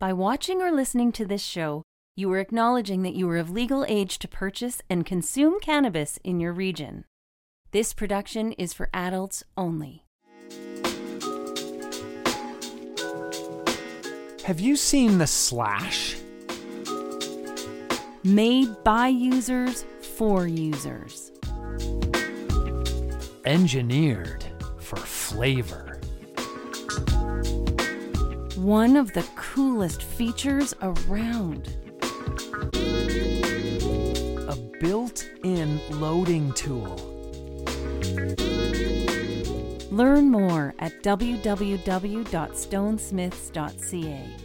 By watching or listening to this show, you are acknowledging that you are of legal age to purchase and consume cannabis in your region. This production is for adults only. Have you seen The Slash? Made by users for users. Engineered for flavor. One of the coolest features around. A built in loading tool. Learn more at www.stonesmiths.ca.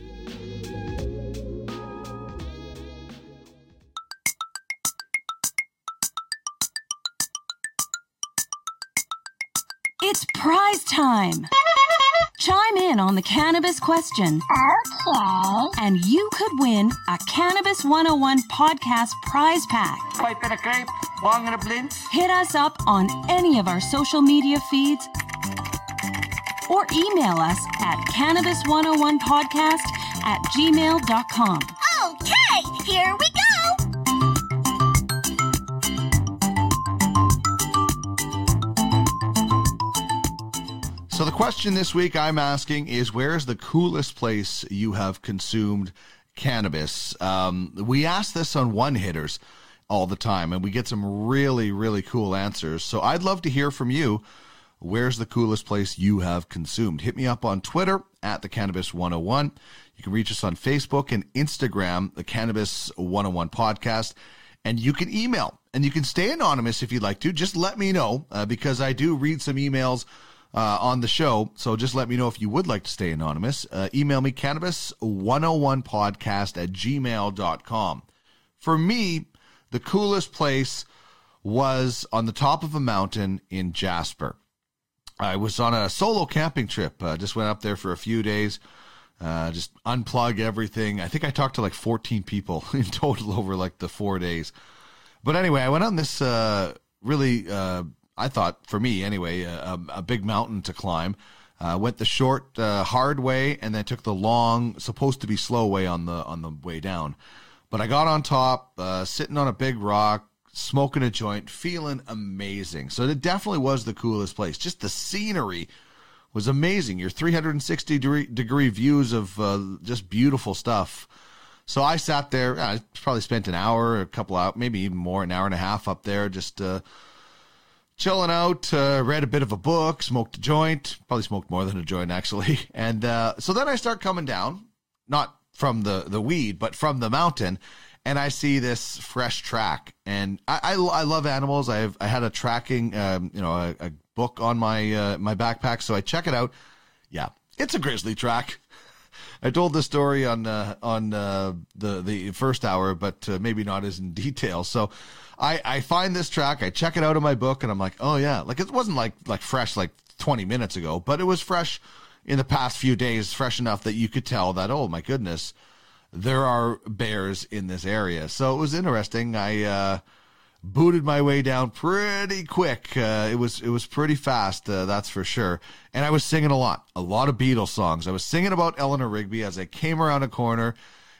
It's prize time! Chime in on the cannabis question. Okay. And you could win a Cannabis 101 podcast prize pack. Pipe in a grape, bong in a blint. Hit us up on any of our social media feeds or email us at cannabis101podcast at gmail.com. Okay, here we go. So the question this week I'm asking is where's the coolest place you have consumed cannabis? Um, we ask this on one hitters all the time and we get some really, really cool answers. So I'd love to hear from you. Where's the coolest place you have consumed? Hit me up on Twitter at the Cannabis 101. You can reach us on Facebook and Instagram, the Cannabis 101 podcast. And you can email and you can stay anonymous if you'd like to. Just let me know uh, because I do read some emails uh, on the show. So just let me know if you would like to stay anonymous. Uh, email me cannabis101podcast at gmail.com. For me, the coolest place was on the top of a mountain in Jasper. I was on a solo camping trip. Uh, just went up there for a few days. Uh, just unplug everything. I think I talked to like 14 people in total over like the four days. But anyway, I went on this uh, really uh, I thought for me anyway, a, a big mountain to climb. Uh, went the short, uh, hard way, and then took the long, supposed to be slow way on the on the way down. But I got on top, uh, sitting on a big rock, smoking a joint, feeling amazing. So it definitely was the coolest place. Just the scenery was amazing. Your 360 degree, degree views of uh, just beautiful stuff. So I sat there. I probably spent an hour, a couple out, maybe even more, an hour and a half up there, just uh, chilling out, uh, read a bit of a book, smoked a joint, probably smoked more than a joint actually. And uh, so then I start coming down, not from the, the weed, but from the mountain. And I see this fresh track, and I, I, I love animals. I have I had a tracking, um, you know, a, a, book on my uh, my backpack, so I check it out. Yeah, it's a grizzly track. I told the story on uh, on uh, the the first hour, but uh, maybe not as in detail. So I, I find this track, I check it out in my book, and I'm like, oh yeah, like it wasn't like like fresh like 20 minutes ago, but it was fresh in the past few days, fresh enough that you could tell that oh my goodness, there are bears in this area. So it was interesting. I uh, booted my way down pretty quick. Uh, it was it was pretty fast, uh, that's for sure. And I was singing a lot, a lot of Beatles songs. I was singing about Eleanor Rigby as I came around a corner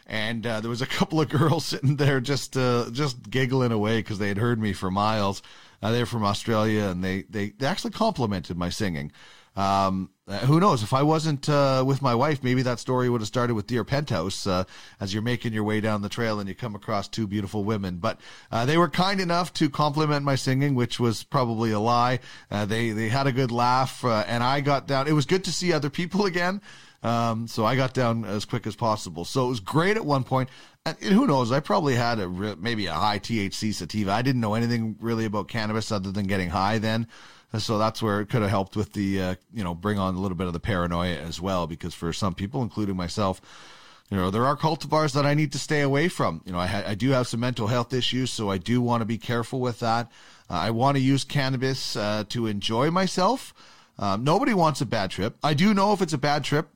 and uh, there was a couple of girls sitting there just uh, just giggling away because they had heard me for miles. Uh, they're from Australia, and they, they, they actually complimented my singing. Um, uh, who knows? If I wasn't uh, with my wife, maybe that story would have started with Dear Penthouse uh, as you're making your way down the trail and you come across two beautiful women. But they were kind enough to compliment my singing, which was probably a lie. they they had a good laugh, and I got down. It was good to see other people again. Um, so I got down as quick as possible. So it was great at one point. And who knows? I probably had a re- maybe a high THC sativa. I didn't know anything really about cannabis other than getting high then. So that's where it could have helped with the, uh, you know, bring on a little bit of the paranoia as well. Because for some people, including myself, you know, there are cultivars that I need to stay away from. You know, I, ha- I do have some mental health issues, so I do want to be careful with that. Uh, I want to use cannabis uh, to enjoy myself. Um, nobody wants a bad trip. I do know if it's a bad trip,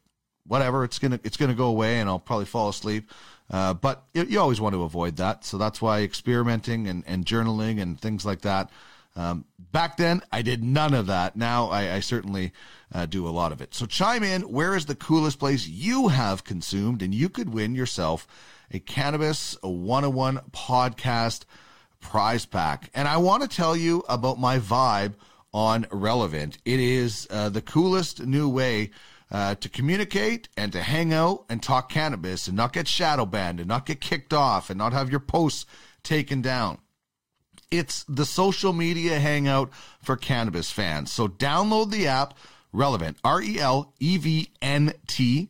whatever, it's gonna it's gonna go away, and I'll probably fall asleep. Uh, but you, you, always want to avoid that, so that's why experimenting and, and journaling and things like that Um, back then, I did none of that. Now, I, I certainly uh, do a lot of it. So chime in. Where is the coolest place you have consumed? And you could win yourself a Cannabis 101 podcast prize pack. And I want to tell you about my vibe on Relevnt. It is uh, the coolest new way uh, to communicate and to hang out and talk cannabis and not get shadow banned and not get kicked off and not have your posts taken down. It's the social media hangout for cannabis fans. So download the app Relevnt, R E L E V N T,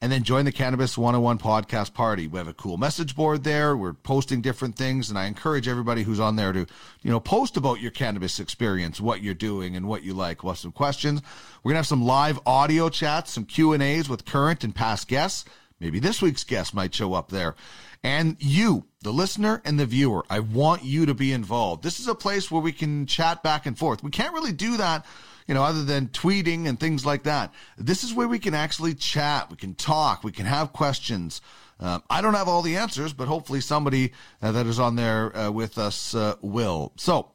and then join the Cannabis 101 podcast party. We have a cool message board there. We're posting different things, and I encourage everybody who's on there to, you know, post about your cannabis experience, what you're doing, and what you like. We'll have some questions. We're gonna have some live audio chats, some Q and A's with current and past guests. Maybe this week's guest might show up there. And you, the listener and the viewer, I want you to be involved. This is a place where we can chat back and forth. We can't really do that you know, other than tweeting and things like that. This is where we can actually chat, we can talk, we can have questions. Uh, I don't have all the answers, but hopefully somebody uh, that is on there uh, with us uh, will. So,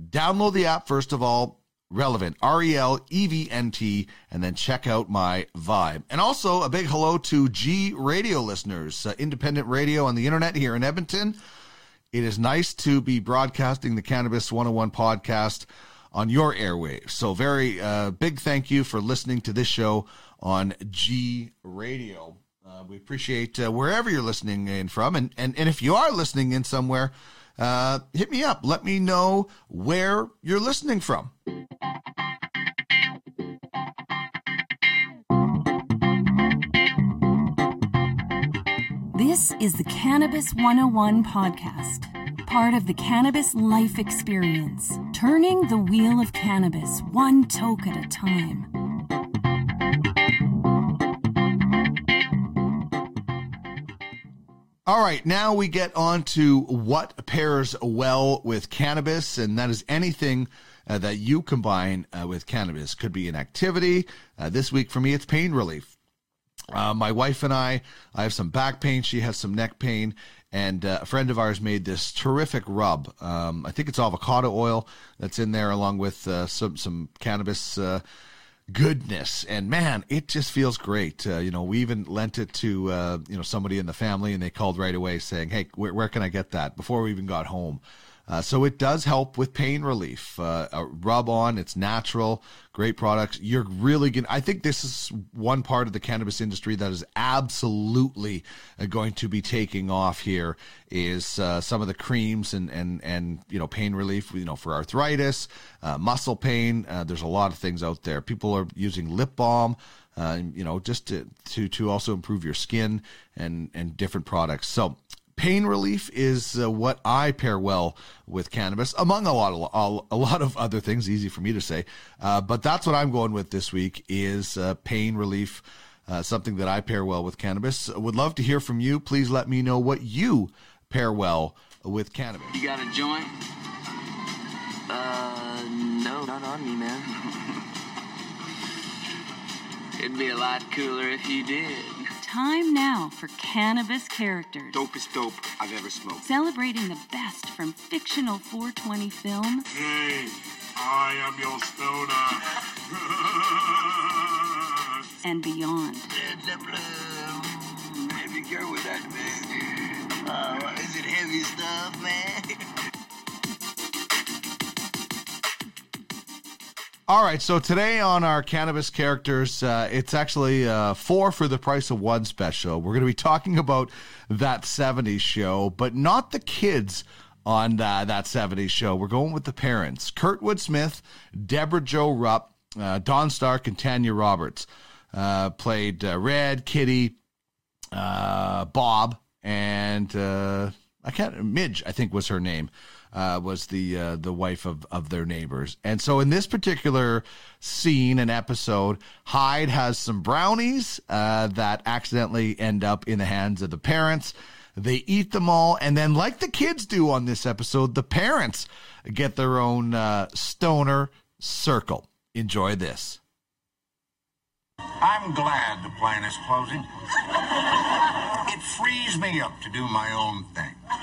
download the app first of all. Relevnt, R E L E V N T, and then check out my vibe. And also a big hello to G radio listeners, uh, independent radio on the internet here in Edmonton. It is nice to be broadcasting the Cannabis 101 podcast on your airwaves. So, very uh, big thank you for listening to this show on G Radio. Uh, we appreciate uh, wherever you're listening in from. And, and, and if you are listening in somewhere, uh, hit me up. Let me know where you're listening from. This is the Cannabis 101 podcast part of the cannabis life experience, turning the wheel of cannabis one toke at a time. All right, now we get on to what pairs well with cannabis, and that is anything uh, that you combine uh, with cannabis. Could be an activity. Uh, this week for me, it's pain relief. Uh, my wife and I, I have some back pain. She has some neck pain. And uh, a friend of ours made this terrific rub. Um, I think it's avocado oil that's in there, along with uh, some some cannabis goodness. And man, it just feels great. Uh, you know, we even lent it to uh, you know somebody in the family, and they called right away saying, "Hey, where, where can I get that?" Before we even got home. Uh, so it does help with pain relief. Uh, rub on, it's natural, great products. You're really going I think this is one part of the cannabis industry that is absolutely uh, going to be taking off here is uh, some of the creams and, and, and, you know, pain relief, you know, for arthritis, uh, muscle pain. Uh, there's a lot of things out there. People are using lip balm. Uh, you know, just to, to to also improve your skin and and different products. So pain relief is uh, what I pair well with cannabis, among a lot of a lot of other things. Easy for me to say, uh, but that's what I'm going with this week is uh, pain relief. Uh, something that I pair well with cannabis. Would love to hear from you. Please let me know what you pair well with cannabis. You got a joint? Uh, no, not on me, man. It'd be a lot cooler if you did. Time now for Cannabis Characters. Dopest dope I've ever smoked. Celebrating the best from fictional 420 film. Hey, I am your stoner. and beyond. Heavy girl with that, man. Uh, is it heavy stuff, man? All right, so today on our cannabis characters, uh, it's actually uh, four for the price of one special. We're going to be talking about that 70s show, but not the kids on uh, that 70s show. We're going with the parents Kurtwood Smith, Debra Jo Rupp, uh, Don Stark, and Tanya Roberts. Uh, played uh, Red, Kitty, Bob, and I can't, Midge, I think was her name uh, was the uh, the wife of of their neighbors. And so in this particular scene and episode, Hyde has some brownies uh, that accidentally end up in the hands of the parents. They eat them all, and then, like the kids do on this episode, the parents get their own uh, stoner circle. Enjoy this. I'm glad the plant is closing. It frees me up to do my own thing.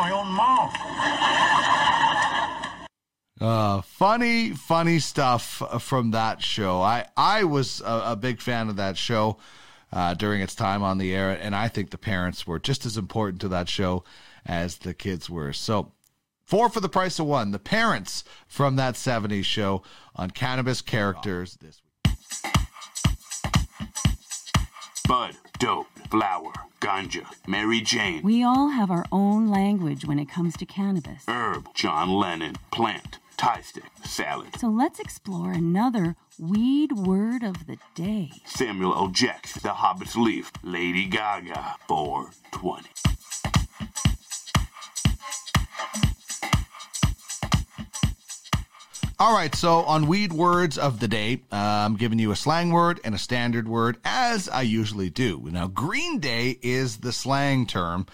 I can see my own mouth. Uh, funny, funny stuff from that show. I, I was a, a big fan of that show uh, during its time on the air, and I think the parents were just as important to that show as the kids were. So, four for the price of one. The parents from that 70s show on cannabis characters this week. Bud, dope, flower, ganja, Mary Jane, We all have our own language when it comes to cannabis. herb, John Lennon, plant, Thai stick, salad, So let's explore another weed word of the day. Samuel L. Jackson, The Hobbit's Leaf, Lady Gaga, 420. All right, so on weed words of the day, uh, I'm giving you a slang word and a standard word, as I usually do. Now, Green Day is the slang term,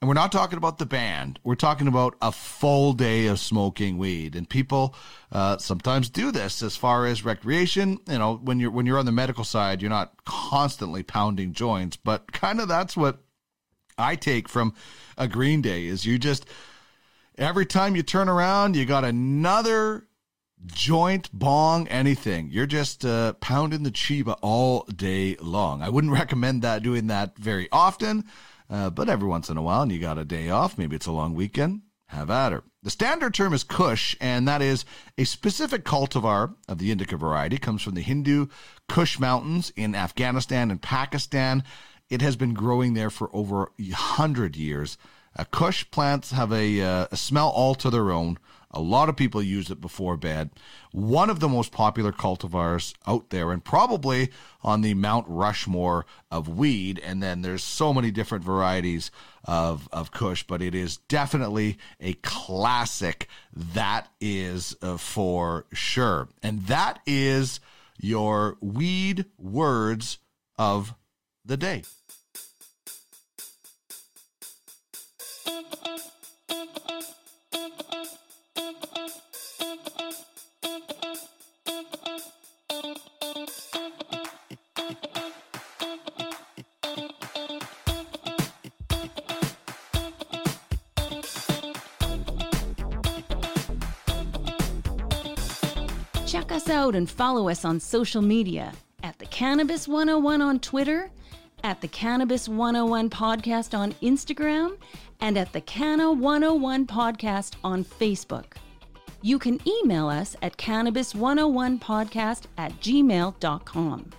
and we're not talking about the band. We're talking about a full day of smoking weed, and people uh, sometimes do this as far as recreation. You know, when you're when you're on the medical side, you're not constantly pounding joints, but kind of that's what I take from a Green Day is you just every time you turn around, you got another joint, bong, anything. You're just uh, pounding the chiba all day long. I wouldn't recommend that doing that very often, uh, but every once in a while, and you got a day off, maybe it's a long weekend, have at her. The standard term is Kush, and that is a specific cultivar of the indica variety. Comes from the Hindu Kush Mountains in Afghanistan and Pakistan. It has been growing there for over a hundred years. Uh, Kush plants have a, uh, a smell all to their own. A lot of people use it before bed. One of the most popular cultivars out there, and probably on the Mount Rushmore of weed. And then there's so many different varieties of, of Kush, but it is definitely a classic. That is uh, for sure. And that is your weed words of the day. Check us out and follow us on social media at the Cannabis 101 on Twitter, at the Cannabis 101 podcast on Instagram, and at the Canna 101 podcast on Facebook. You can email us at cannabis101podcast at gmail.com.